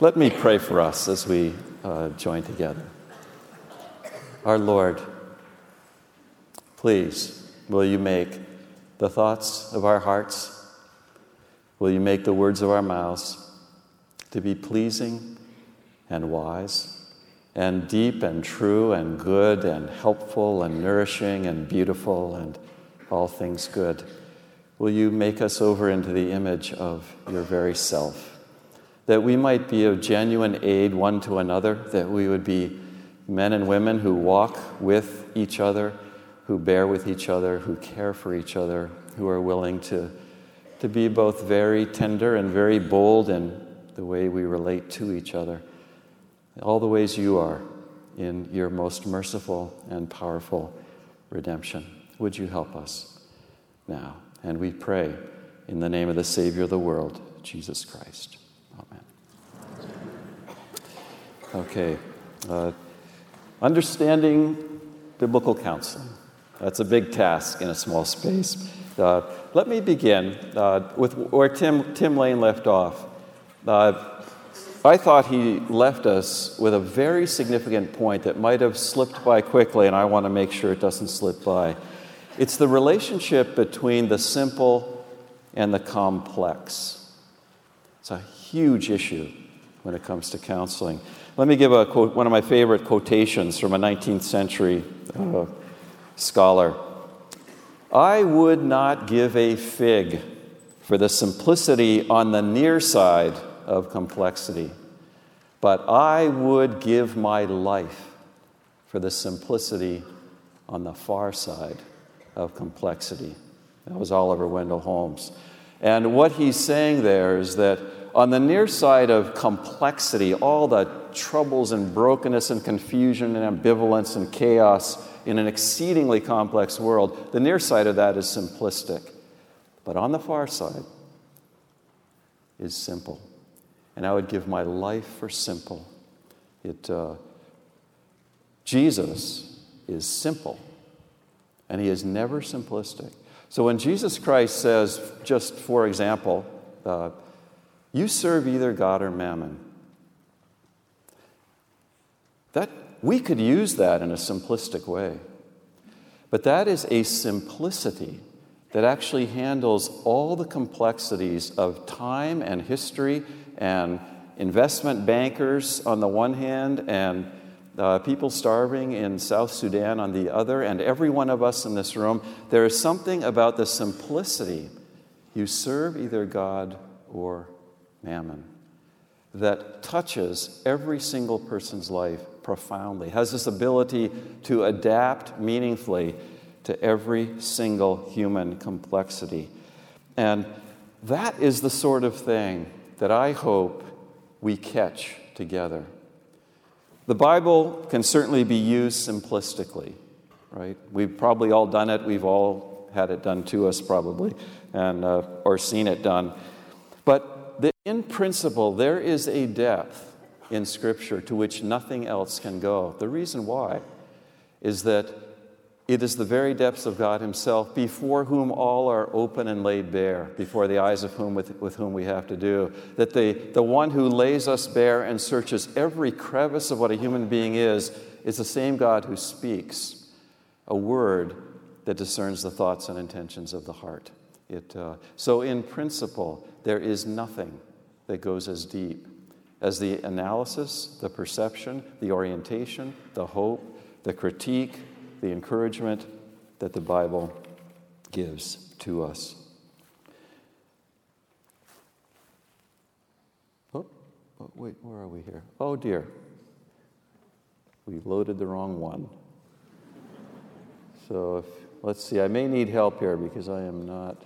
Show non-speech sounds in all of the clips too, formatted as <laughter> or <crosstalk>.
Let me pray for us as we uh, join together. Our Lord, please, will you make the thoughts of our hearts, will you make the words of our mouths to be pleasing and wise? and deep and true and good and helpful and nourishing and beautiful and all things good. Will you make us over into the image of your very self? That we might be of genuine aid one to another, that we would be men and women who walk with each other, who bear with each other, who care for each other, who are willing to, to be both very tender and very bold in the way we relate to each other all the ways you are in your most merciful and powerful redemption. Would you help us now? And we pray in the name of the Savior of the world, Jesus Christ. Amen. Okay. Uh, understanding biblical counseling. That's a big task in a small space. Uh, let me begin uh, with where Tim, Tim Lane left off. Uh, I thought he left us with a very significant point that might have slipped by quickly, and I want to make sure it doesn't slip by. It's the relationship between the simple and the complex. It's a huge issue when it comes to counseling. Let me give a quote, one of my favorite quotations from a 19th century uh, scholar. I would not give a fig for the simplicity on the near side of complexity. But I would give my life for the simplicity on the far side of complexity. That was Oliver Wendell Holmes. And what he's saying there is that on the near side of complexity, all the troubles and brokenness and confusion and ambivalence and chaos in an exceedingly complex world, the near side of that is simplistic. But on the far side is simple and I would give my life for simple. It, uh, Jesus is simple, and he is never simplistic. So when Jesus Christ says, just for example, uh, you serve either God or mammon, that, we could use that in a simplistic way. But that is a simplicity that actually handles all the complexities of time and history and investment bankers on the one hand, and uh, people starving in South Sudan on the other, and every one of us in this room, there is something about the simplicity. You serve either God or mammon that touches every single person's life profoundly, has this ability to adapt meaningfully to every single human complexity. And that is the sort of thing that I hope we catch together. The Bible can certainly be used simplistically, right? We've probably all done it. We've all had it done to us, probably, and uh, or seen it done. But the, in principle, there is a depth in Scripture to which nothing else can go. The reason why is that it is the very depths of God Himself, before whom all are open and laid bare, before the eyes of whom with, with whom we have to do. That the, the one who lays us bare and searches every crevice of what a human being is, is the same God who speaks a word that discerns the thoughts and intentions of the heart. It, uh, so, in principle, there is nothing that goes as deep as the analysis, the perception, the orientation, the hope, the critique, the encouragement that the Bible gives to us. Oh, oh, wait, where are we here? Oh dear. We loaded the wrong one. So if, let's see, I may need help here because I am not.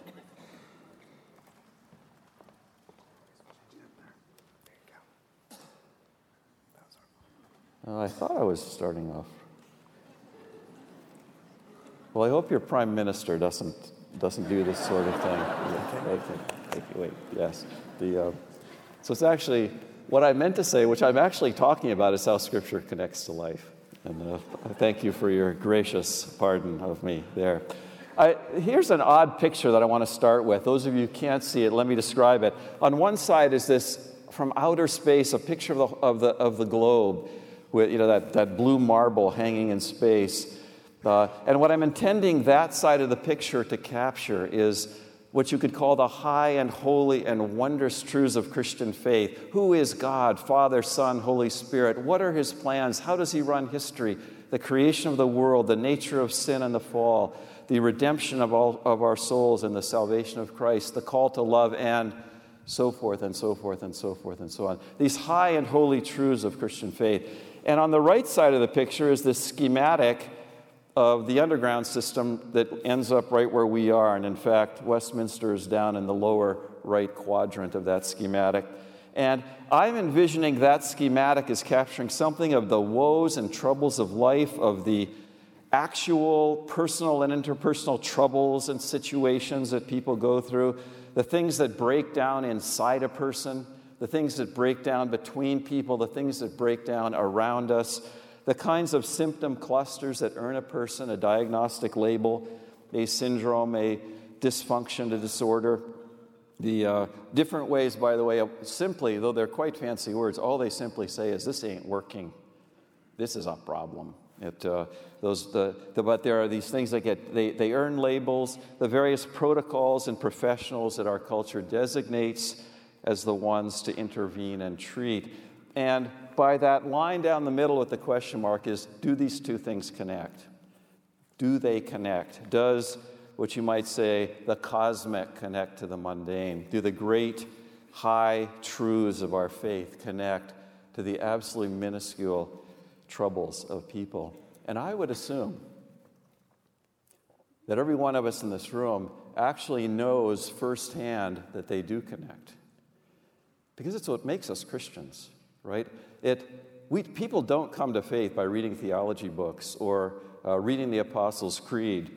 Uh, I thought I was starting off well, I hope your prime minister doesn't, doesn't do this sort of thing. Wait, wait, yes. The, uh, so it's actually, what I meant to say, which I'm actually talking about, is how Scripture connects to life. And uh, thank you for your gracious pardon of me there. I, here's an odd picture that I want to start with. Those of you who can't see it, let me describe it. On one side is this from outer space, a picture of the, of the, of the globe with you know, that, that blue marble hanging in space. Uh, and what I'm intending that side of the picture to capture is what you could call the high and holy and wondrous truths of Christian faith. Who is God, Father, Son, Holy Spirit? What are his plans? How does he run history? The creation of the world, the nature of sin and the fall, the redemption of all of our souls and the salvation of Christ, the call to love and so forth and so forth and so forth and so on. These high and holy truths of Christian faith. And on the right side of the picture is this schematic of the underground system that ends up right where we are. And in fact, Westminster is down in the lower right quadrant of that schematic. And I'm envisioning that schematic as capturing something of the woes and troubles of life, of the actual personal and interpersonal troubles and situations that people go through, the things that break down inside a person, the things that break down between people, the things that break down around us, the kinds of symptom clusters that earn a person a diagnostic label, a syndrome, a dysfunction, a disorder. The uh, different ways, by the way, simply, though they're quite fancy words, all they simply say is, This ain't working. This is a problem. It, uh, those, the, the, but there are these things that get, they, they earn labels, the various protocols and professionals that our culture designates as the ones to intervene and treat. And by that line down the middle with the question mark is do these two things connect? Do they connect? Does what you might say the cosmic connect to the mundane? Do the great high truths of our faith connect to the absolutely minuscule troubles of people? And I would assume that every one of us in this room actually knows firsthand that they do connect. Because it's what makes us Christians, right? It, we, people don't come to faith by reading theology books or uh, reading the Apostles' Creed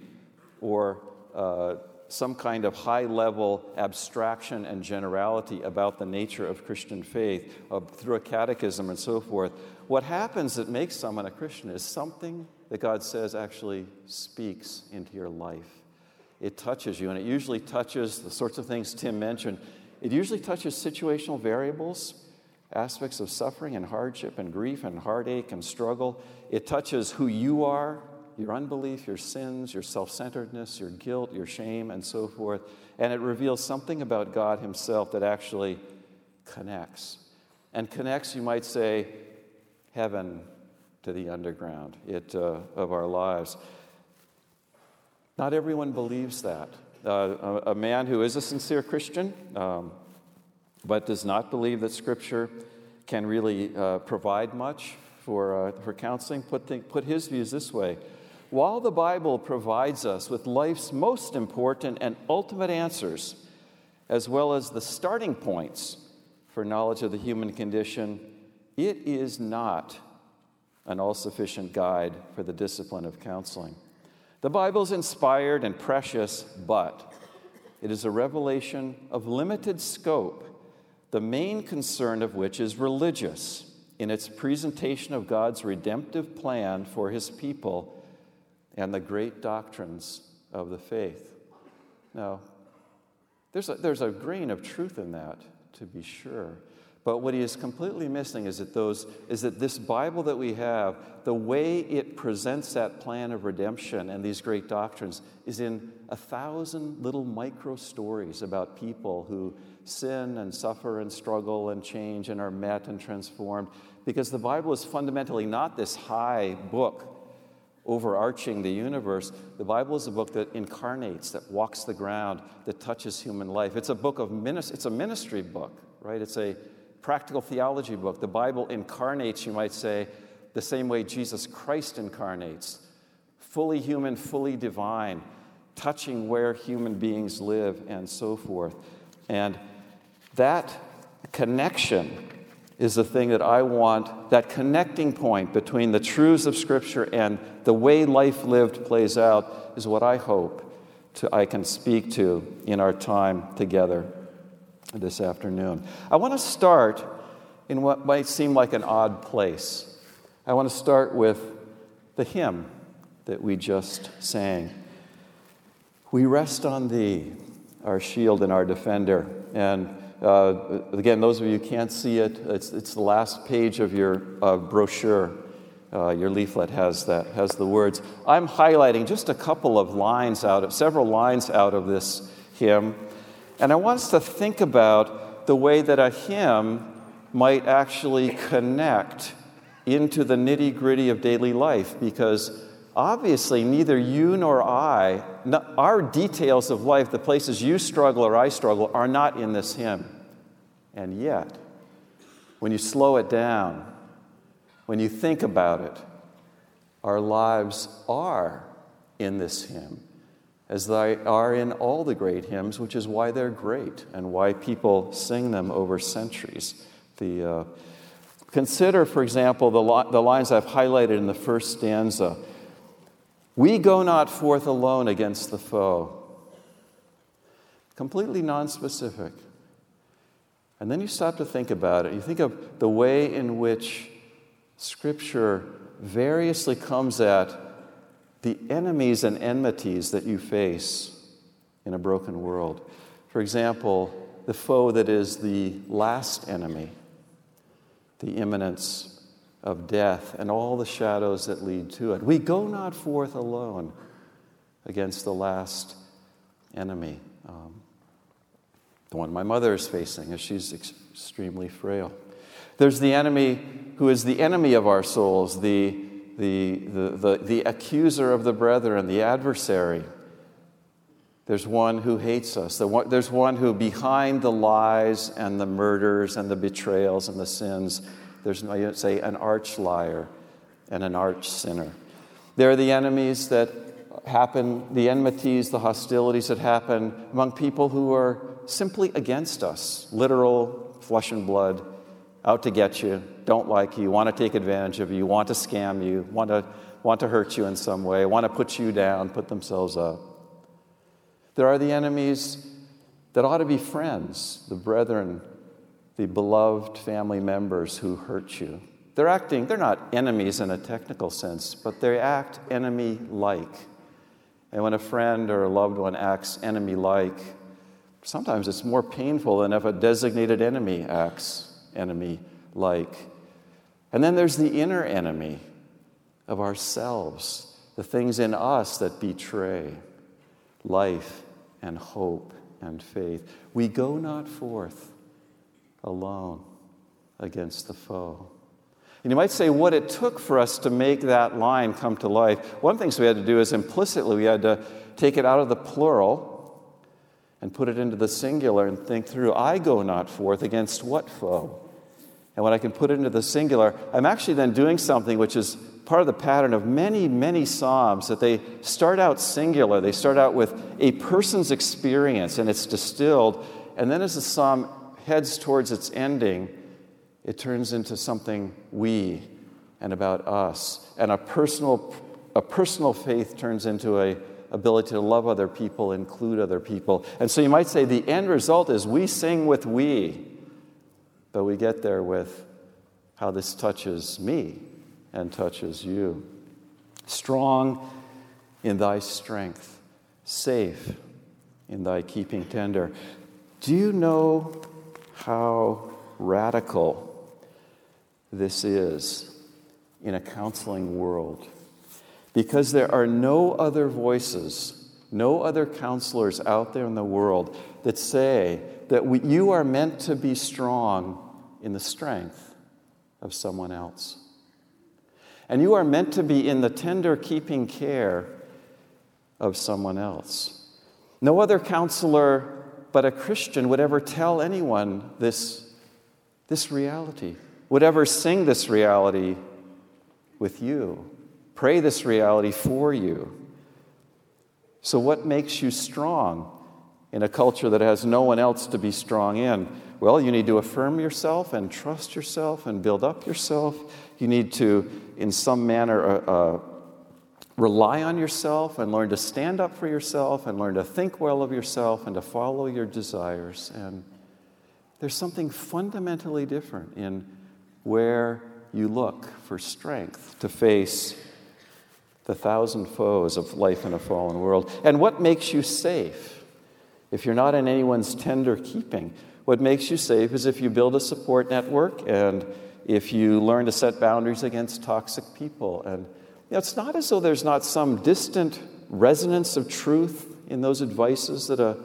or uh, some kind of high level abstraction and generality about the nature of Christian faith uh, through a catechism and so forth. What happens that makes someone a Christian is something that God says actually speaks into your life. It touches you, and it usually touches the sorts of things Tim mentioned it usually touches situational variables, aspects of suffering and hardship and grief and heartache and struggle. It touches who you are, your unbelief, your sins, your self centeredness, your guilt, your shame, and so forth. And it reveals something about God Himself that actually connects. And connects, you might say, heaven to the underground it, uh, of our lives. Not everyone believes that uh, a, man who is a sincere Christian, um, but does not believe that Scripture can really uh, provide much for, uh, for counseling, put, put his views this way. While the Bible provides us with life's most important and ultimate answers, as well as the starting points for knowledge of the human condition, it is not an all sufficient guide for the discipline of counseling. The Bible is inspired and precious, but it is a revelation of limited scope, the main concern of which is religious in its presentation of God's redemptive plan for his people and the great doctrines of the faith. Now, there's a, there's a grain of truth in that, to be sure. But what he is completely missing is that those is that this Bible that we have, the way it presents that plan of redemption and these great doctrines is in a thousand little micro stories about people who sin and suffer and struggle and change and are met and transformed. Because the Bible is fundamentally not this high book overarching the universe. The Bible is a book that incarnates, that walks the ground, that touches human life. It's a book of ministry, it's a ministry book, right? It's a practical theology book. The Bible incarnates, you might say, the same way Jesus Christ incarnates fully human, fully divine, touching where human beings live, and so forth. And that connection is the thing that I want, that connecting point between the truths of Scripture and the way life lived plays out, is what I hope to, I can speak to in our time together this afternoon. I want to start in what might seem like an odd place. I want to start with the hymn that we just sang. We rest on thee, our shield and our defender. And uh, again, those of you who can't see it, it's, it's the last page of your uh, brochure. Uh, your leaflet has that has the words. I'm highlighting just a couple of lines out of several lines out of this hymn, and I want us to think about the way that a hymn might actually connect into the nitty gritty of daily life, because obviously neither you nor I, our details of life, the places you struggle or I struggle, are not in this hymn. And yet, when you slow it down when you think about it, our lives are in this hymn, as they are in all the great hymns, which is why they're great and why people sing them over centuries. The, uh, consider, for example, the, li- the lines I've highlighted in the first stanza We go not forth alone against the foe. Completely nonspecific. And then you stop to think about it. You think of the way in which Scripture variously comes at the enemies and enmities that you face in a broken world. For example, the foe that is the last enemy, the imminence of death, and all the shadows that lead to it. We go not forth alone against the last enemy, um, the one my mother is facing as she's extremely frail. There's the enemy who is the enemy of our souls, the, the, the, the, the accuser of the brethren, the adversary. There's one who hates us. There's one who, behind the lies and the murders and the betrayals and the sins, there's, I say, an arch liar and an arch sinner. There are the enemies that happen, the enmities, the hostilities that happen among people who are simply against us, literal flesh and blood out to get you, don't like you, want to take advantage of you, want to scam you, want to, want to hurt you in some way, want to put you down, put themselves up. There are the enemies that ought to be friends, the brethren, the beloved family members who hurt you. They're acting, they're not enemies in a technical sense, but they act enemy like. And when a friend or a loved one acts enemy like, sometimes it's more painful than if a designated enemy acts enemy like. And then there's the inner enemy of ourselves, the things in us that betray life and hope and faith. We go not forth alone against the foe. And you might say what it took for us to make that line come to life. One of the things we had to do is implicitly we had to take it out of the plural and put it into the singular and think through I go not forth against what foe? And when I can put it into the singular, I'm actually then doing something which is part of the pattern of many, many Psalms that they start out singular. They start out with a person's experience and it's distilled. And then as the Psalm heads towards its ending, it turns into something we and about us. And a personal, a personal faith turns into a ability to love other people, include other people. And so you might say the end result is we sing with we. But we get there with how this touches me and touches you. Strong in thy strength, safe in thy keeping tender. Do you know how radical this is in a counseling world? Because there are no other voices, no other counselors out there in the world that say that we, you are meant to be strong in the strength of someone else. And you are meant to be in the tender keeping care of someone else. No other counselor but a Christian would ever tell anyone this, this reality, would ever sing this reality with you, pray this reality for you. So, what makes you strong in a culture that has no one else to be strong in? Well, you need to affirm yourself and trust yourself and build up yourself. You need to, in some manner, uh, uh, rely on yourself and learn to stand up for yourself and learn to think well of yourself and to follow your desires. And there's something fundamentally different in where you look for strength to face the thousand foes of life in a fallen world. And what makes you safe if you're not in anyone's tender keeping? What makes you safe is if you build a support network and if you learn to set boundaries against toxic people. And you know, it's not as though there's not some distant resonance of truth in those advices that a,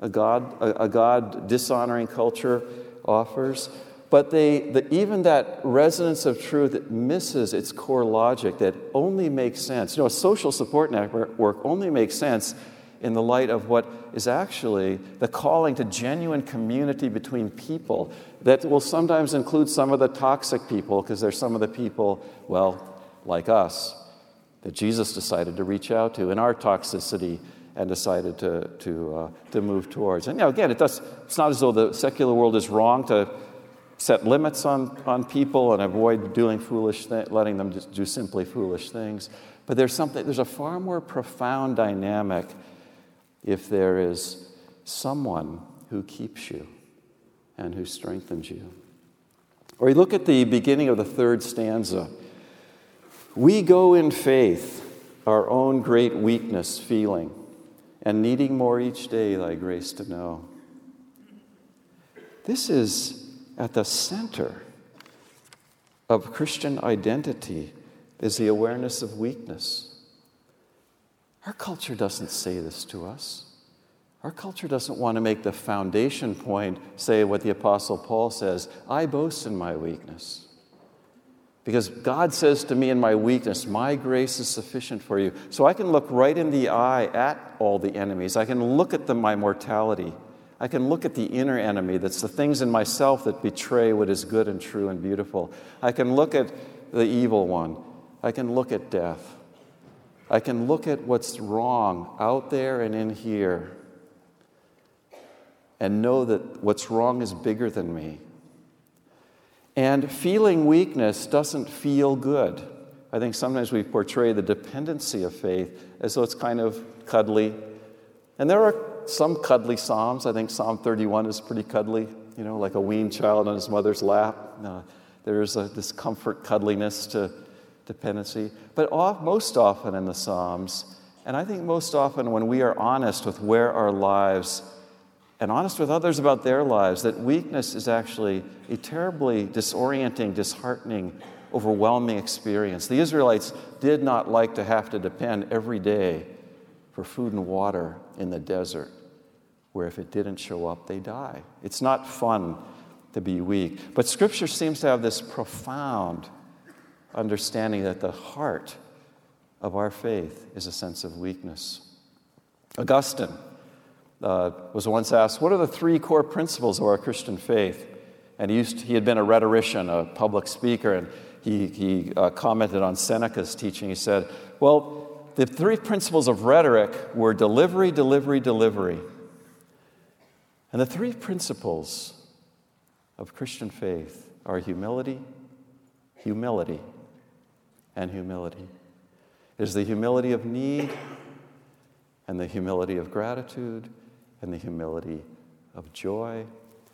a God, a, a God dishonoring culture offers. But they, the, even that resonance of truth it misses its core logic that only makes sense. You know, a social support network only makes sense in the light of what is actually the calling to genuine community between people that will sometimes include some of the toxic people, because there's some of the people, well, like us, that Jesus decided to reach out to in our toxicity and decided to, to, uh, to move towards. And you know, again, it does, it's not as though the secular world is wrong to set limits on, on people and avoid doing foolish things, letting them do simply foolish things. But there's something, there's a far more profound dynamic if there is someone who keeps you and who strengthens you. Or you look at the beginning of the third stanza. We go in faith, our own great weakness feeling, and needing more each day thy grace to know. This is at the center of Christian identity is the awareness of weakness. Our culture doesn't say this to us. Our culture doesn't want to make the foundation point say what the Apostle Paul says I boast in my weakness. Because God says to me in my weakness, My grace is sufficient for you. So I can look right in the eye at all the enemies. I can look at them, my mortality. I can look at the inner enemy that's the things in myself that betray what is good and true and beautiful. I can look at the evil one. I can look at death. I can look at what's wrong out there and in here and know that what's wrong is bigger than me. And feeling weakness doesn't feel good. I think sometimes we portray the dependency of faith as though it's kind of cuddly. And there are some cuddly Psalms. I think Psalm 31 is pretty cuddly, you know, like a weaned child on his mother's lap. Uh, there's a, this comfort, cuddliness to dependency. But most often in the Psalms, and I think most often when we are honest with where our lives and honest with others about their lives, that weakness is actually a terribly disorienting, disheartening, overwhelming experience. The Israelites did not like to have to depend every day for food and water in the desert, where if it didn't show up, they die. It's not fun to be weak. But Scripture seems to have this profound understanding that the heart of our faith is a sense of weakness. Augustine uh, was once asked, What are the three core principles of our Christian faith? And he, to, he had been a rhetorician, a public speaker, and he, he uh, commented on Seneca's teaching. He said, Well, the three principles of rhetoric were delivery, delivery, delivery. And the three principles of Christian faith are humility, humility, and humility. It is the humility of need and the humility of gratitude and the humility of joy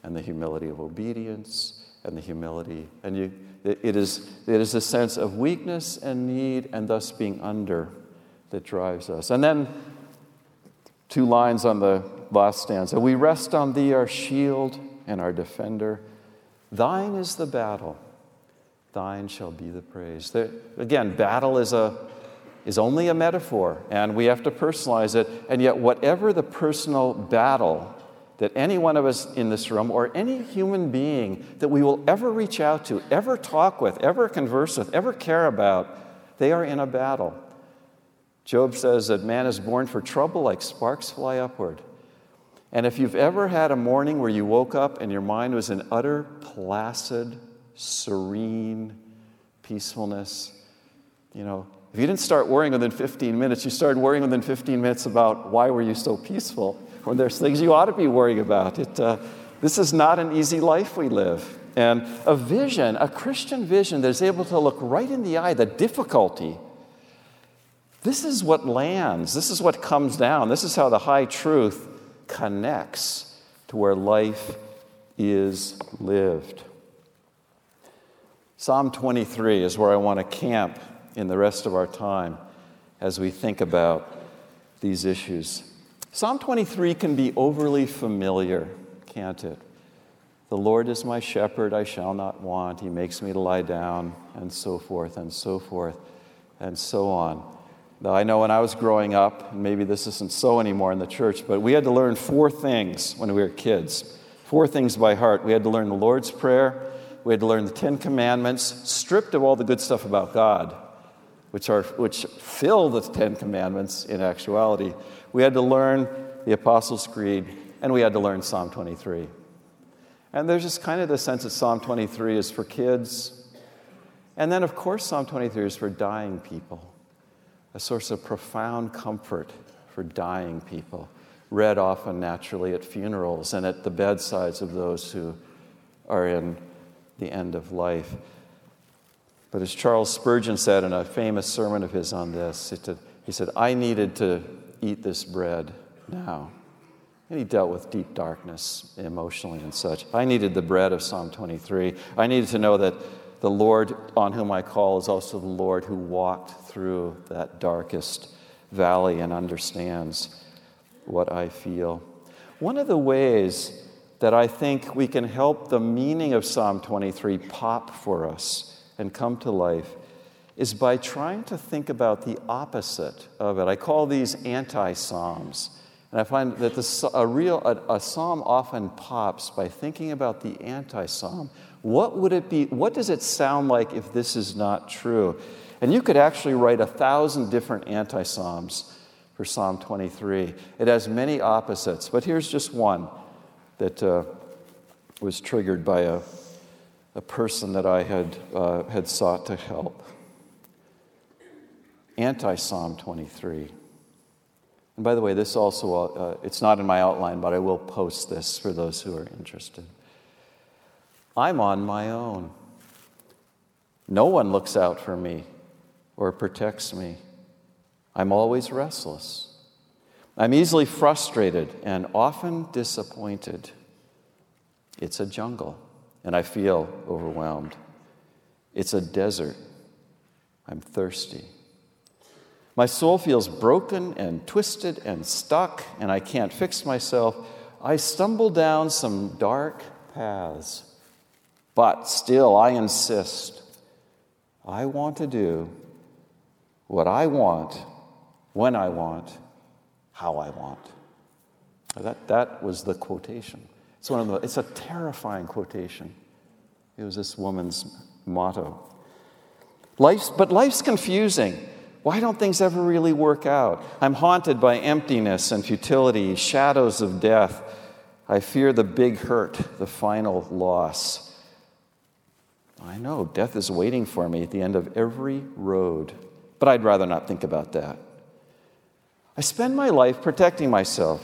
and the humility of obedience and the humility. And you, it, is, it is a sense of weakness and need and thus being under that drives us. And then two lines on the last stanza We rest on thee, our shield and our defender. Thine is the battle thine shall be the praise. There, again, battle is, a, is only a metaphor, and we have to personalize it. And yet, whatever the personal battle that any one of us in this room or any human being that we will ever reach out to, ever talk with, ever converse with, ever care about, they are in a battle. Job says that man is born for trouble like sparks fly upward. And if you've ever had a morning where you woke up and your mind was in utter placid serene peacefulness. You know, if you didn't start worrying within 15 minutes, you started worrying within 15 minutes about why were you so peaceful, when there's things you ought to be worrying about. It, uh, this is not an easy life we live. And a vision, a Christian vision that is able to look right in the eye, the difficulty. This is what lands. This is what comes down. This is how the high truth connects to where life is lived. Psalm 23 is where I want to camp in the rest of our time as we think about these issues. Psalm 23 can be overly familiar, can't it? The Lord is my shepherd, I shall not want. He makes me to lie down, and so forth, and so forth, and so on. Now, I know when I was growing up, and maybe this isn't so anymore in the church, but we had to learn four things when we were kids. Four things by heart. We had to learn the Lord's Prayer, we had to learn the Ten Commandments, stripped of all the good stuff about God, which, are, which fill the Ten Commandments in actuality. We had to learn the Apostles' Creed, and we had to learn Psalm 23. And there's just kind of the sense that Psalm 23 is for kids. And then, of course, Psalm 23 is for dying people, a source of profound comfort for dying people, read often naturally at funerals and at the bedsides of those who are in the end of life. But as Charles Spurgeon said in a famous sermon of his on this, he said, I needed to eat this bread now. And he dealt with deep darkness emotionally and such. I needed the bread of Psalm 23. I needed to know that the Lord on whom I call is also the Lord who walked through that darkest valley and understands what I feel. One of the ways that I think we can help the meaning of Psalm 23 pop for us and come to life is by trying to think about the opposite of it. I call these anti Psalms. And I find that the, a real a, a psalm often pops by thinking about the anti-psalm. What would it be? What does it sound like if this is not true? And you could actually write a thousand different anti-psalms for Psalm 23. It has many opposites, but here's just one that uh, was triggered by a, a person that I had, uh, had sought to help. Anti Psalm 23. And by the way, this also, uh, it's not in my outline, but I will post this for those who are interested. I'm on my own. No one looks out for me or protects me. I'm always restless. I'm easily frustrated and often disappointed. It's a jungle, and I feel overwhelmed. It's a desert. I'm thirsty. My soul feels broken and twisted and stuck, and I can't fix myself. I stumble down some dark paths, but still I insist. I want to do what I want, when I want, how I want. That, that was the quotation. It's, one of the, it's a terrifying quotation. It was this woman's motto. Life's, but life's confusing. Why don't things ever really work out? I'm haunted by emptiness and futility, shadows of death. I fear the big hurt, the final loss. I know death is waiting for me at the end of every road, but I'd rather not think about that. I spend my life protecting myself.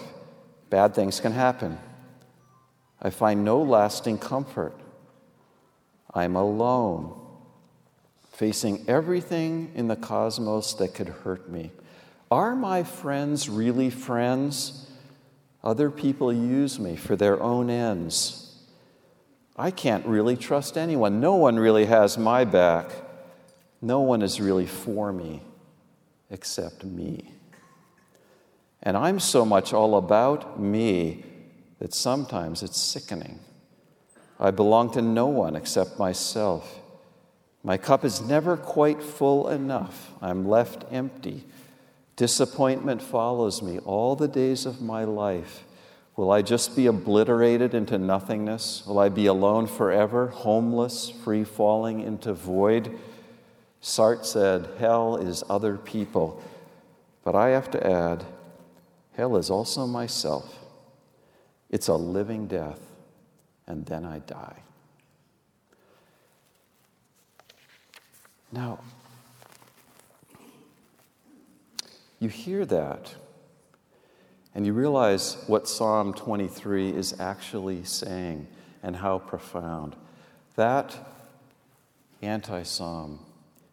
Bad things can happen. I find no lasting comfort. I'm alone facing everything in the cosmos that could hurt me. Are my friends really friends? Other people use me for their own ends. I can't really trust anyone. No one really has my back. No one is really for me except me. And I'm so much all about me that sometimes it's sickening. I belong to no one except myself. My cup is never quite full enough. I'm left empty. Disappointment follows me all the days of my life. Will I just be obliterated into nothingness? Will I be alone forever, homeless, free falling into void? Sartre said, Hell is other people. But I have to add, hell is also myself. It's a living death, and then I die. Now, you hear that and you realize what Psalm 23 is actually saying and how profound. That anti psalm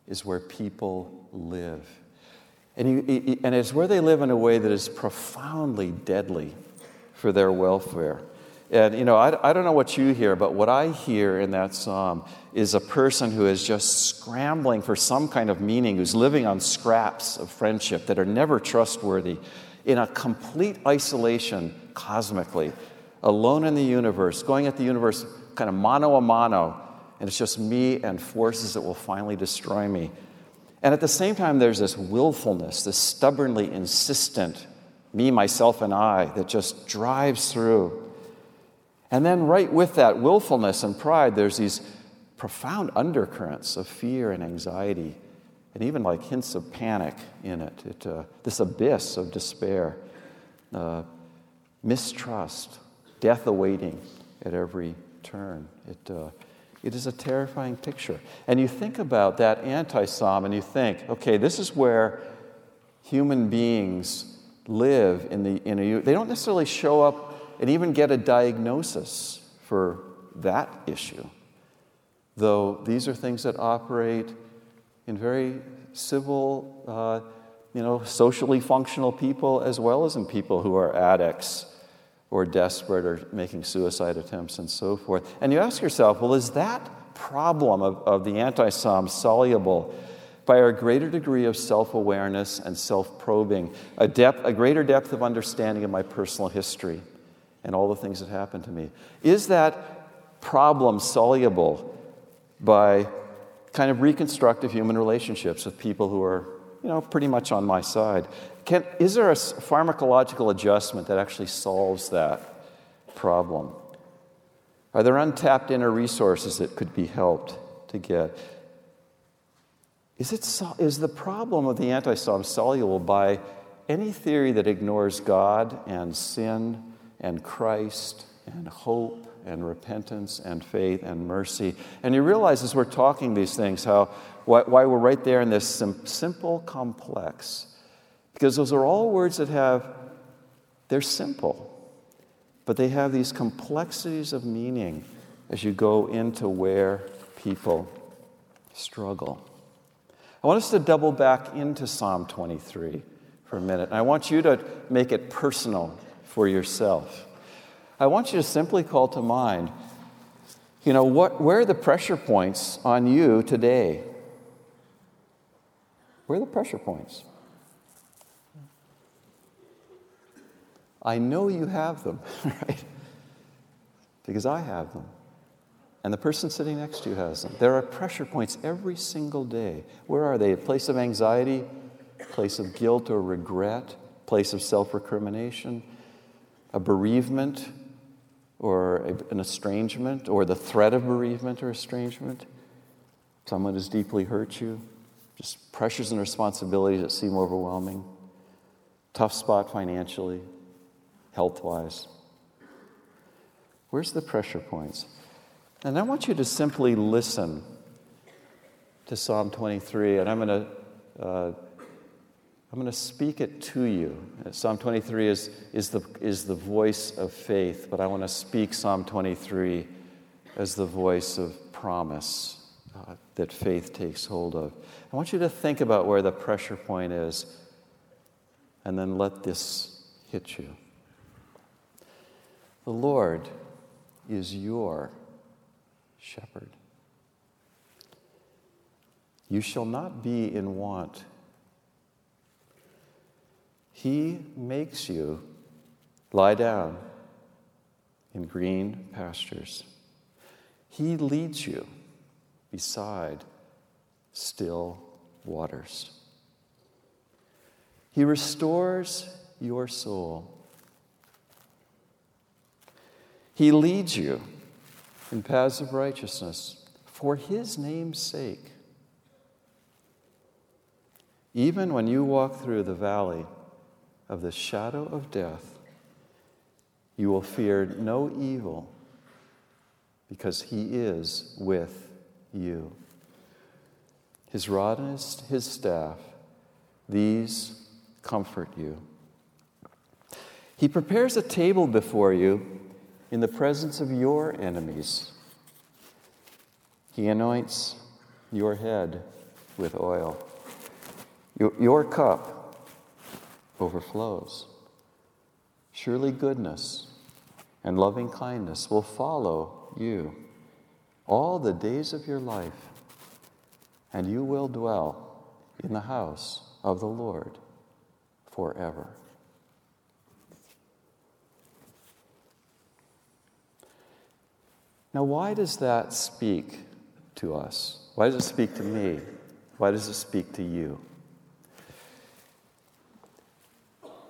is where people live. And, you, and it's where they live in a way that is profoundly deadly for their welfare. And, you know, I, I don't know what you hear, but what I hear in that psalm is a person who is just scrambling for some kind of meaning, who's living on scraps of friendship that are never trustworthy, in a complete isolation cosmically, alone in the universe, going at the universe kind of mano a mano, and it's just me and forces that will finally destroy me. And at the same time, there's this willfulness, this stubbornly insistent me, myself, and I that just drives through. And then, right with that willfulness and pride, there's these profound undercurrents of fear and anxiety, and even like hints of panic in it. it uh, this abyss of despair, uh, mistrust, death awaiting at every turn. It, uh, it is a terrifying picture. And you think about that anti psalm and you think, okay, this is where human beings live in the in a they don't necessarily show up and even get a diagnosis for that issue though these are things that operate in very civil uh, you know socially functional people as well as in people who are addicts or desperate or making suicide attempts and so forth and you ask yourself well is that problem of, of the anti-psalm soluble by a greater degree of self awareness and self probing, a, depth, a greater depth of understanding of my personal history and all the things that happened to me. Is that problem soluble by kind of reconstructive human relationships with people who are, you know, pretty much on my side? Can, is there a pharmacological adjustment that actually solves that problem? Are there untapped inner resources that could be helped to get? Is, it, is the problem of the anti psalm soluble by any theory that ignores God and sin and Christ and hope and repentance and faith and mercy? And you realize as we're talking these things how why, why we're right there in this sim- simple complex. Because those are all words that have, they're simple, but they have these complexities of meaning as you go into where people struggle. I want us to double back into Psalm 23 for a minute. And I want you to make it personal for yourself. I want you to simply call to mind, you know, what, where are the pressure points on you today? Where are the pressure points? I know you have them, <laughs> right? Because I have them and the person sitting next to you has them. There are pressure points every single day. Where are they? A place of anxiety, place of guilt or regret, place of self recrimination, a bereavement or an estrangement, or the threat of bereavement or estrangement. Someone has deeply hurt you, just pressures and responsibilities that seem overwhelming, tough spot financially, health wise. Where's the pressure points? And I want you to simply listen to Psalm 23, and I'm going to. Uh, I'm going to speak it to you. Psalm 23 is, is, the, is the voice of faith, but I want to speak Psalm 23 as the voice of promise uh, that faith takes hold of. I want you to think about where the pressure point is, and then let this hit you. The Lord is your shepherd. You shall not be in want. He makes you lie down in green pastures. He leads you beside still waters. He restores your soul. He leads you in paths of righteousness for his name's sake. Even when you walk through the valley of the shadow of death, you will fear no evil because he is with you. His rod and his, staff, these comfort you. He prepares a table before you in the presence of your enemies. He anoints your head with oil. Your, your cup overflows. Surely goodness and loving kindness will follow you all the days of your life, and you will dwell in the house of the Lord forever. Now, why does that speak to us? Why does it speak to me? Why does it speak to you?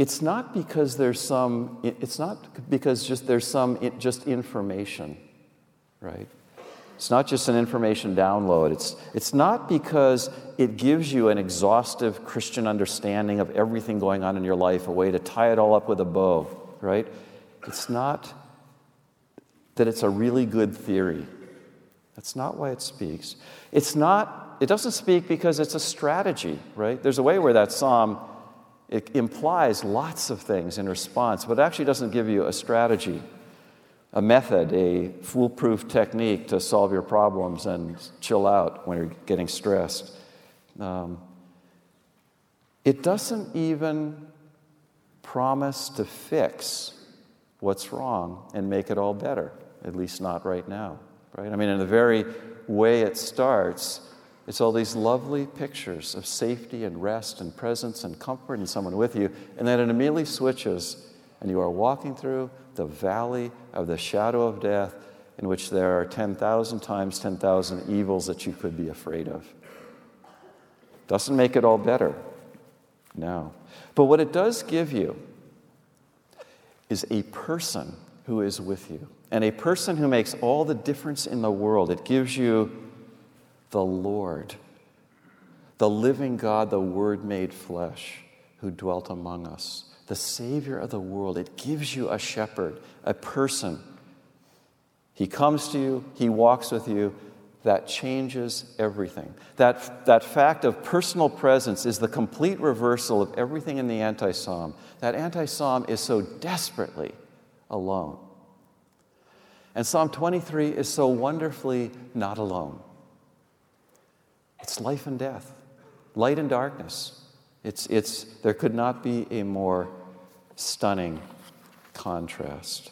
It's not because there's some, it's not because just there's some just information, right? It's not just an information download. It's, it's not because it gives you an exhaustive Christian understanding of everything going on in your life, a way to tie it all up with a bow, right? It's not that it's a really good theory. That's not why it speaks. It's not, it doesn't speak because it's a strategy, right? There's a way where that psalm it implies lots of things in response, but actually doesn't give you a strategy, a method, a foolproof technique to solve your problems and chill out when you're getting stressed. Um, it doesn't even promise to fix what's wrong and make it all better, at least not right now. Right? I mean, in the very way it starts, it's all these lovely pictures of safety and rest and presence and comfort and someone with you, and then it immediately switches, and you are walking through the valley of the shadow of death, in which there are 10,000 times 10,000 evils that you could be afraid of. Doesn't make it all better. No. But what it does give you is a person who is with you, and a person who makes all the difference in the world. It gives you the Lord, the living God, the Word made flesh, who dwelt among us, the Savior of the world. It gives you a shepherd, a person. He comes to you, He walks with you. That changes everything. That, that fact of personal presence is the complete reversal of everything in the anti psalm. That anti psalm is so desperately alone. And Psalm 23 is so wonderfully not alone. It's life and death, light and darkness. It's, it's, there could not be a more stunning contrast.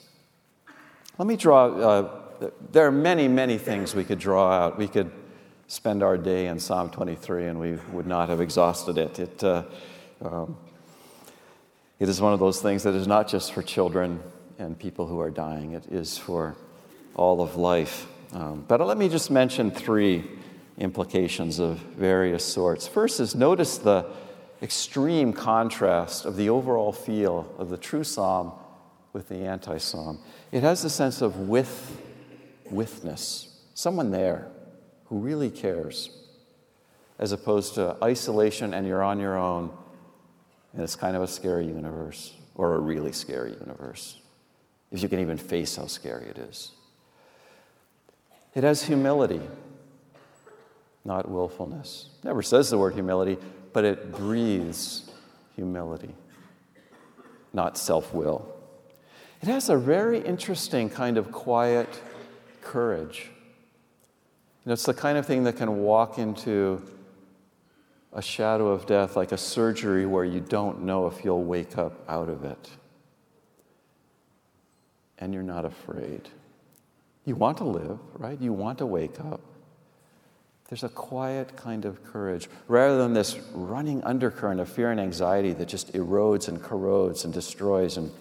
Let me draw, uh, there are many, many things we could draw out. We could spend our day in Psalm 23 and we would not have exhausted it. It, uh, um, it is one of those things that is not just for children and people who are dying, it is for all of life. Um, but let me just mention three implications of various sorts. First is notice the extreme contrast of the overall feel of the true psalm with the anti psalm. It has a sense of with, withness, someone there who really cares, as opposed to isolation and you're on your own, and it's kind of a scary universe, or a really scary universe, if you can even face how scary it is. It has humility not willfulness. Never says the word humility, but it breathes humility, not self will. It has a very interesting kind of quiet courage. And it's the kind of thing that can walk into a shadow of death, like a surgery where you don't know if you'll wake up out of it. And you're not afraid. You want to live, right? You want to wake up. There's a quiet kind of courage rather than this running undercurrent of fear and anxiety that just erodes and corrodes and destroys and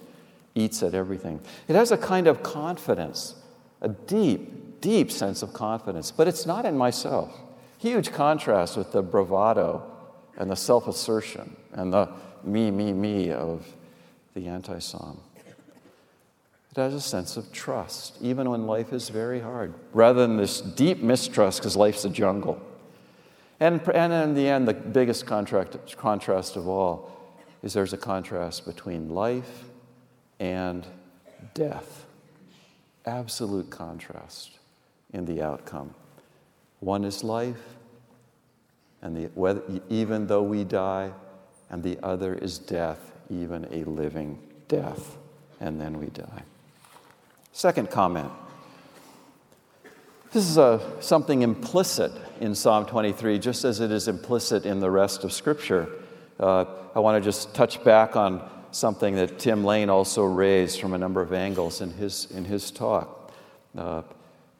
eats at everything. It has a kind of confidence, a deep, deep sense of confidence, but it's not in myself. Huge contrast with the bravado and the self assertion and the me, me, me of the anti psalm. It has a sense of trust, even when life is very hard, rather than this deep mistrust because life's a jungle. And, and in the end, the biggest contract, contrast of all is there's a contrast between life and death. Absolute contrast in the outcome. One is life, and the, whether, even though we die, and the other is death, even a living death, and then we die. Second comment. This is a, something implicit in Psalm 23, just as it is implicit in the rest of Scripture. Uh, I want to just touch back on something that Tim Lane also raised from a number of angles in his, in his talk. Uh,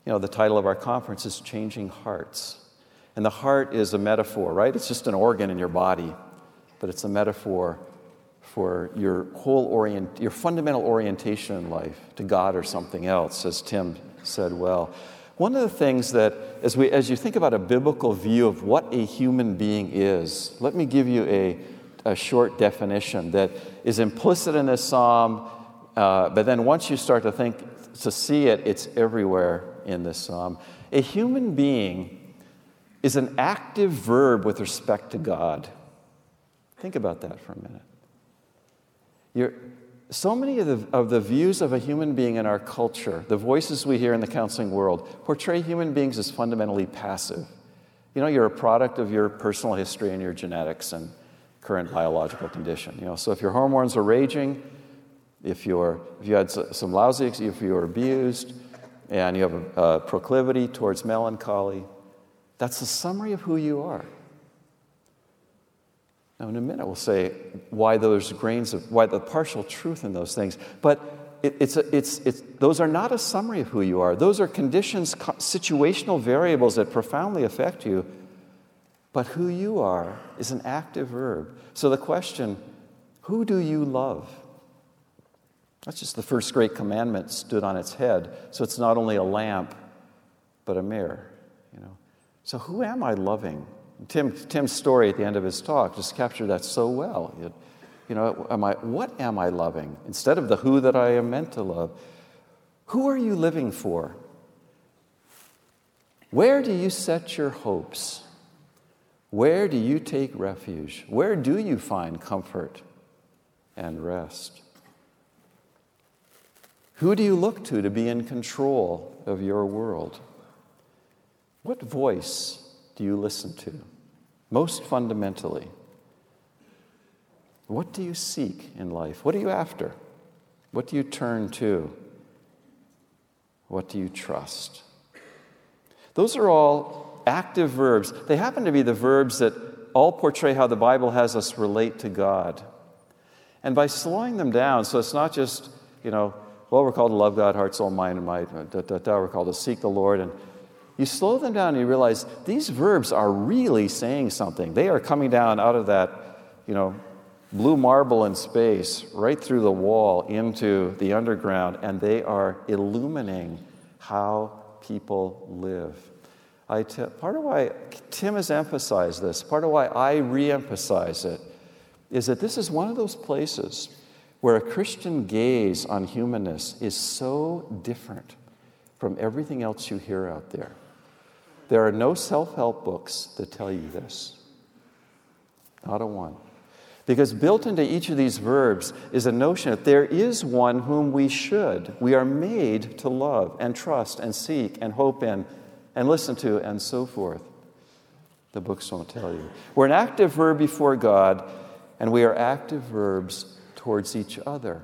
you know, the title of our conference is Changing Hearts. And the heart is a metaphor, right? It's just an organ in your body, but it's a metaphor for your whole orient, your fundamental orientation in life to God or something else, as Tim said well. One of the things that, as, we, as you think about a biblical view of what a human being is, let me give you a, a short definition that is implicit in this psalm, uh, but then once you start to think, to see it, it's everywhere in this psalm. A human being is an active verb with respect to God. Think about that for a minute. You're, so many of the, of the views of a human being in our culture, the voices we hear in the counseling world, portray human beings as fundamentally passive. You know, you're a product of your personal history and your genetics and current biological condition. You know, so if your hormones are raging, if, you're, if you had some lousy, if you were abused, and you have a, a proclivity towards melancholy, that's the summary of who you are. Now, in a minute, we'll say why those grains of, why the partial truth in those things. But it, it's, a, it's, it's, those are not a summary of who you are. Those are conditions, situational variables that profoundly affect you. But who you are is an active verb. So the question, who do you love? That's just the first great commandment stood on its head. So it's not only a lamp, but a mirror. You know. So who am I loving? Tim, Tim's story at the end of his talk just captured that so well. It, you know, am I, what am I loving? Instead of the who that I am meant to love, who are you living for? Where do you set your hopes? Where do you take refuge? Where do you find comfort and rest? Who do you look to to be in control of your world? What voice do you listen to? Most fundamentally, what do you seek in life? What are you after? What do you turn to? What do you trust? Those are all active verbs. They happen to be the verbs that all portray how the Bible has us relate to God. And by slowing them down, so it's not just, you know, well, we're called to love God, heart, soul, mind, and. Da, da, da, we're called to seek the Lord and you slow them down and you realize these verbs are really saying something. They are coming down out of that, you know, blue marble in space, right through the wall into the underground, and they are illuminating how people live. I t- part of why Tim has emphasized this, part of why I re emphasize it, is that this is one of those places where a Christian gaze on humanness is so different from everything else you hear out there. There are no self help books that tell you this. Not a one. Because built into each of these verbs is a notion that there is one whom we should, we are made to love and trust and seek and hope in and listen to and so forth. The books won't tell you. We're an active verb before God, and we are active verbs towards each other.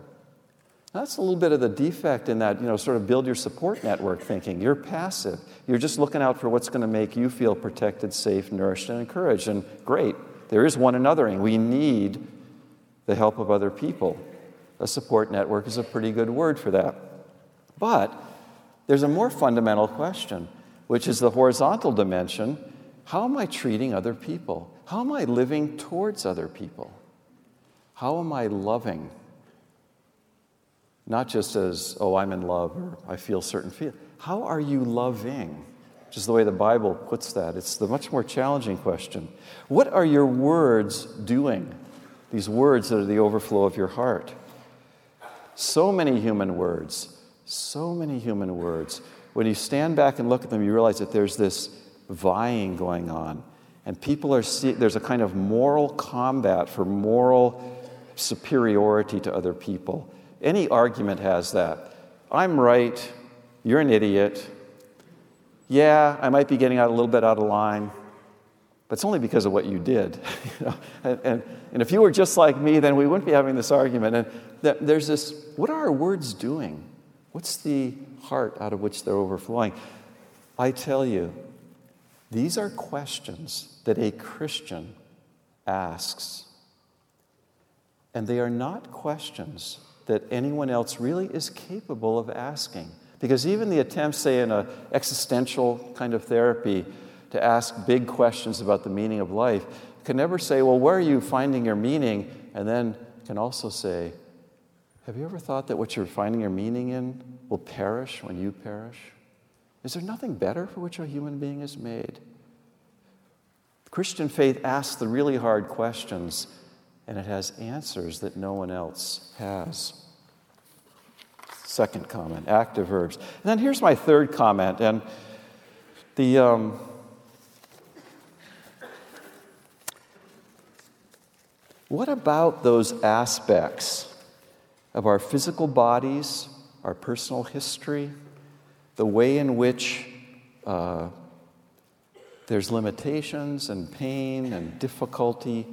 That's a little bit of the defect in that, you know, sort of build your support network thinking. You're passive. You're just looking out for what's going to make you feel protected, safe, nourished, and encouraged. And great, there is one anothering. We need the help of other people. A support network is a pretty good word for that. But there's a more fundamental question, which is the horizontal dimension. How am I treating other people? How am I living towards other people? How am I loving? Not just as, oh, I'm in love or I feel certain feel. How are you loving? Which is the way the Bible puts that. It's the much more challenging question. What are your words doing? These words that are the overflow of your heart. So many human words, so many human words. When you stand back and look at them, you realize that there's this vying going on. And people are, see- there's a kind of moral combat for moral superiority to other people. Any argument has that. I'm right, you're an idiot. Yeah, I might be getting out a little bit out of line, but it's only because of what you did. <laughs> and, and, and, if you were just like me, then we wouldn't be having this argument. And th- there's this what are our words doing? What's the heart out of which they're overflowing? I tell you, these are questions that a Christian asks. And they are not questions that anyone else really is capable of asking. Because even the attempts, say, in an existential kind of therapy to ask big questions about the meaning of life can never say, Well, where are you finding your meaning? And then can also say, Have you ever thought that what you're finding your meaning in will perish when you perish? Is there nothing better for which a human being is made? Christian faith asks the really hard questions, and it has answers that no one else has. Second comment active verbs. And then here's my third comment, and the. Um, what about those aspects of our physical bodies, our personal history, the way in which uh, there's limitations and pain and difficulty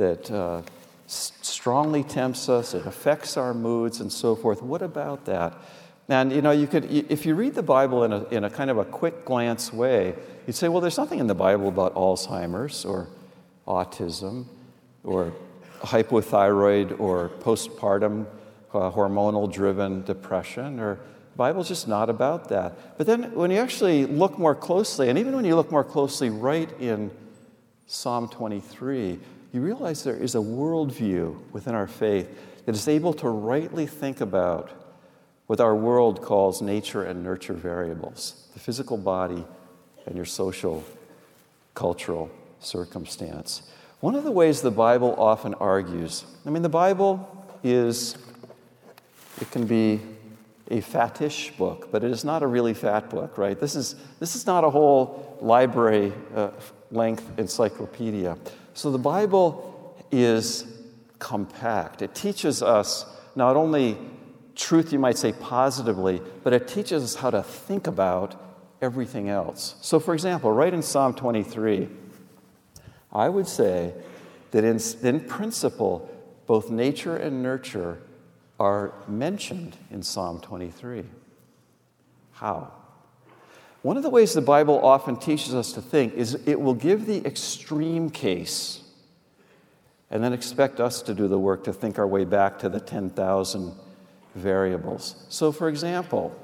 that uh, strongly tempts us, it affects our moods and so forth. What about that? And you know, you could, if you read the Bible in a, in a kind of a quick glance way, you'd say, well, there's nothing in the Bible about Alzheimer's or autism or hypothyroid or postpartum uh, hormonal driven depression or the Bible's just not about that. But then when you actually look more closely, and even when you look more closely right in Psalm 23, you realize there is a worldview within our faith that is able to rightly think about what our world calls nature and nurture variables the physical body and your social, cultural circumstance. One of the ways the Bible often argues, I mean, the Bible is, it can be a fattish book, but it is not a really fat book, right? This is, this is not a whole library uh, length encyclopedia. So the Bible is compact. It teaches us not only truth, you might say positively, but it teaches us how to think about everything else. So, for example, right in Psalm 23, I would say that in, in principle, both nature and nurture are mentioned in Psalm 23. How? One of the ways the Bible often teaches us to think is it will give the extreme case and then expect us to do the work to think our way back to the 10,000 variables. So, for example,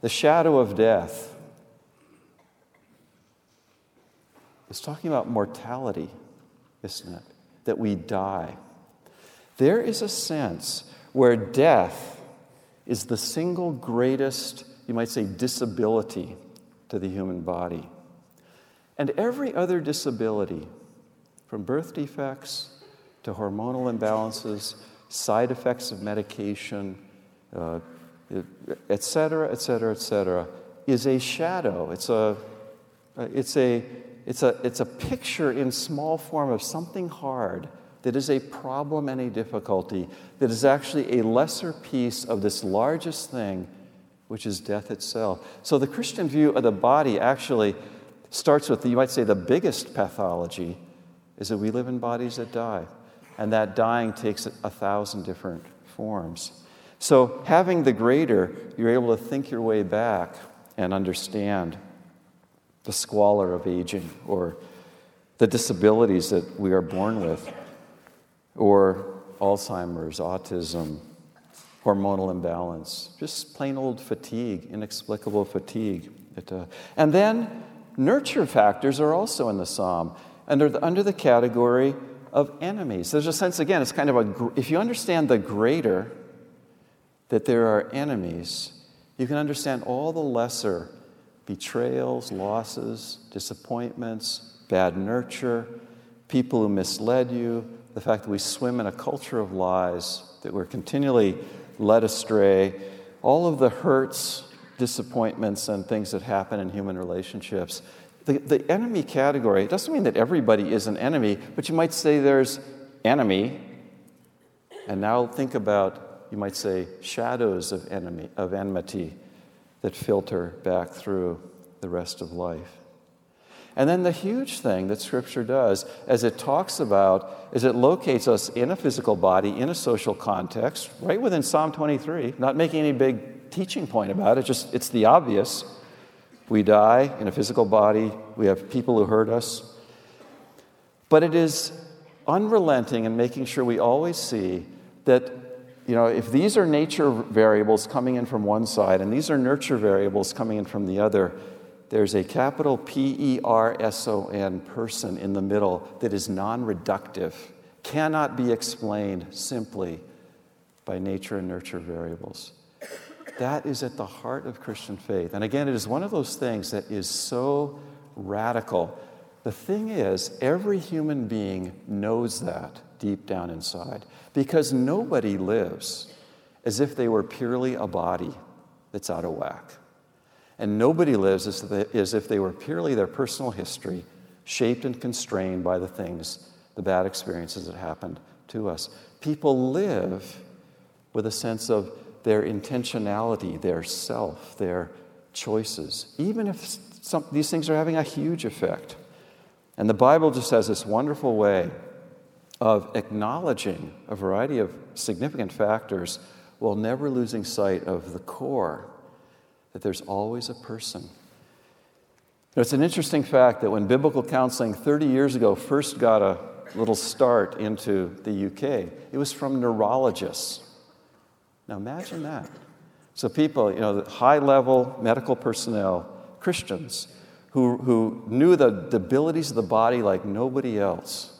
the shadow of death is talking about mortality, isn't it? That we die. There is a sense where death is the single greatest, you might say, disability to the human body. And every other disability, from birth defects to hormonal imbalances, side effects of medication, uh, et cetera, et cetera, et cetera, is a shadow. It's a, it's a, it's a, it's a picture in small form of something hard that is a problem and a difficulty that is actually a lesser piece of this largest thing, which is death itself. So the Christian view of the body actually starts with, you might say, the biggest pathology is that we live in bodies that die. And that dying takes a thousand different forms. So, having the greater, you're able to think your way back and understand the squalor of aging or the disabilities that we are born with or Alzheimer's, autism, hormonal imbalance, just plain old fatigue, inexplicable fatigue. It, uh, and then nurture factors are also in the psalm under the, under the category of enemies. There's a sense, again, it's kind of a, if you understand the greater, that there are enemies, you can understand all the lesser betrayals, losses, disappointments, bad nurture, people who misled you, the fact that we swim in a culture of lies, that we're continually led astray, all of the hurts, disappointments, and things that happen in human relationships. The, the enemy category, doesn't mean that everybody is an enemy, but you might say there's enemy, and now think about, you might say, shadows of enemy, of enmity that filter back through the rest of life. And then the huge thing that Scripture does, as it talks about, is it locates us in a physical body, in a social context, right within Psalm 23, not making any big teaching point about it, just it's the obvious. We die in a physical body, we have people who hurt us. But it is unrelenting in making sure we always see that you know, if these are nature variables coming in from one side and these are nurture variables coming in from the other, there's a capital P E R S O N person in the middle that is non reductive, cannot be explained simply by nature and nurture variables. That is at the heart of Christian faith. And again, it is one of those things that is so radical. The thing is, every human being knows that deep down inside because nobody lives as if they were purely a body that's out of whack. And nobody lives as, if they were purely their personal history, shaped and constrained by the things, the bad experiences that happened to us. People live with a sense of their intentionality, their self, their choices, even if some, these things are having a huge effect. And the Bible just has this wonderful way of acknowledging a variety of significant factors while never losing sight of the core that there's always a person. It's an interesting fact that when biblical counseling 30 years ago first got a little start into the UK, it was from neurologists. Now imagine that. So, people, you know, high level medical personnel, Christians, who, who knew the, abilities of the body like nobody else.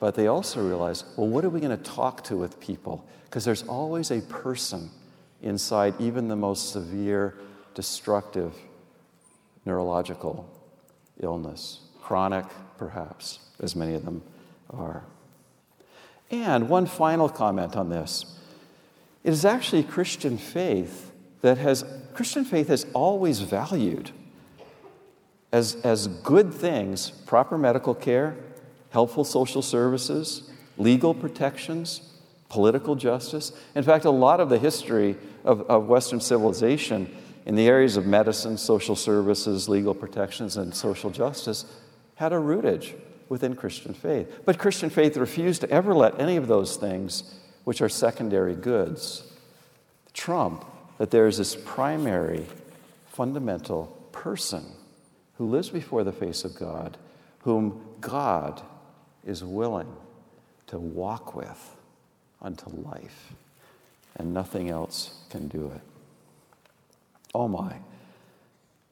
But they also realized, well, what are we going to talk to with people? Because there's always a person inside even the most severe, destructive neurological illness, chronic perhaps, as many of them are. And one final comment on this. It is actually Christian faith that has, Christian faith has always valued as, as good things proper medical care, helpful social services, legal protections, political justice. In fact, a lot of the history of, of Western civilization in the areas of medicine, social services, legal protections, and social justice had a rootage within Christian faith. But Christian faith refused to ever let any of those things, which are secondary goods, trump that there is this primary, fundamental person who lives before the face of God, whom God is willing to walk with unto life, and nothing else can do it. Oh my.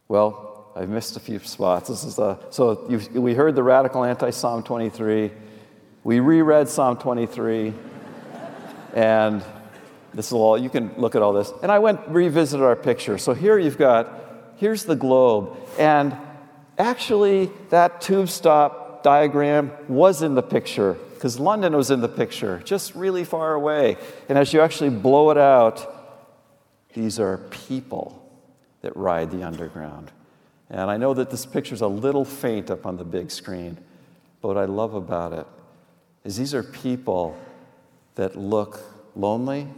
Well, I've missed a few spots. This is a, so we heard the radical anti Psalm 23. We reread Psalm 23. and this is all, you can look at all this. And I went revisited our picture. So here you've got, here's the globe. And actually, that tube stop diagram was in the picture because London was in the picture, just really far away. And as you actually blow it out, these are people that ride the underground. And I know that this picture's a little faint up on the big screen, but what I love about it is these are people that look lonely.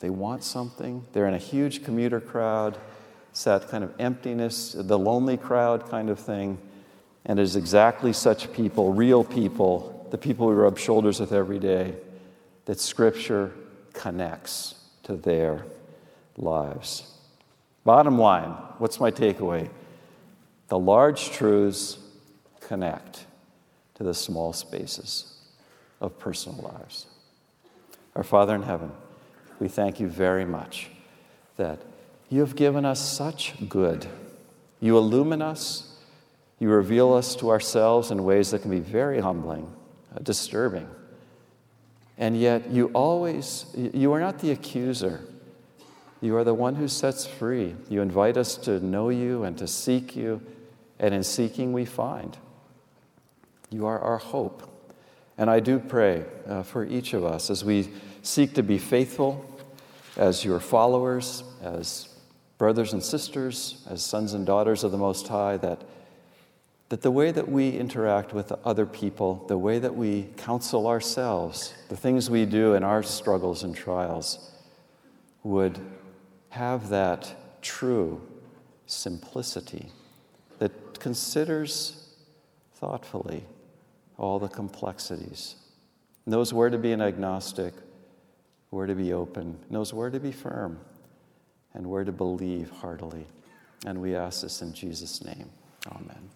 They want something. They're in a huge commuter crowd. It's that kind of emptiness, the lonely crowd kind of thing. And it is exactly such people, real people, the people we rub shoulders with every day, that Scripture connects to their lives. Bottom line, what's my takeaway? The large truths connect to the small spaces of personal lives. Our Father in heaven, we thank you very much that you have given us such good. You illumine us, you reveal us to ourselves in ways that can be very humbling, uh, disturbing. And yet, you always, you are not the accuser. You are the one who sets free. You invite us to know you and to seek you, and in seeking, we find. You are our hope. And I do pray uh, for each of us as we seek to be faithful as your followers, as brothers and sisters, as sons and daughters of the Most High, that, that the way that we interact with other people, the way that we counsel ourselves, the things we do in our struggles and trials, would have that true simplicity that considers thoughtfully all the complexities, knows where to be an agnostic, where to be open, knows where to be firm, and where to believe heartily. And we ask this in Jesus' name. Amen.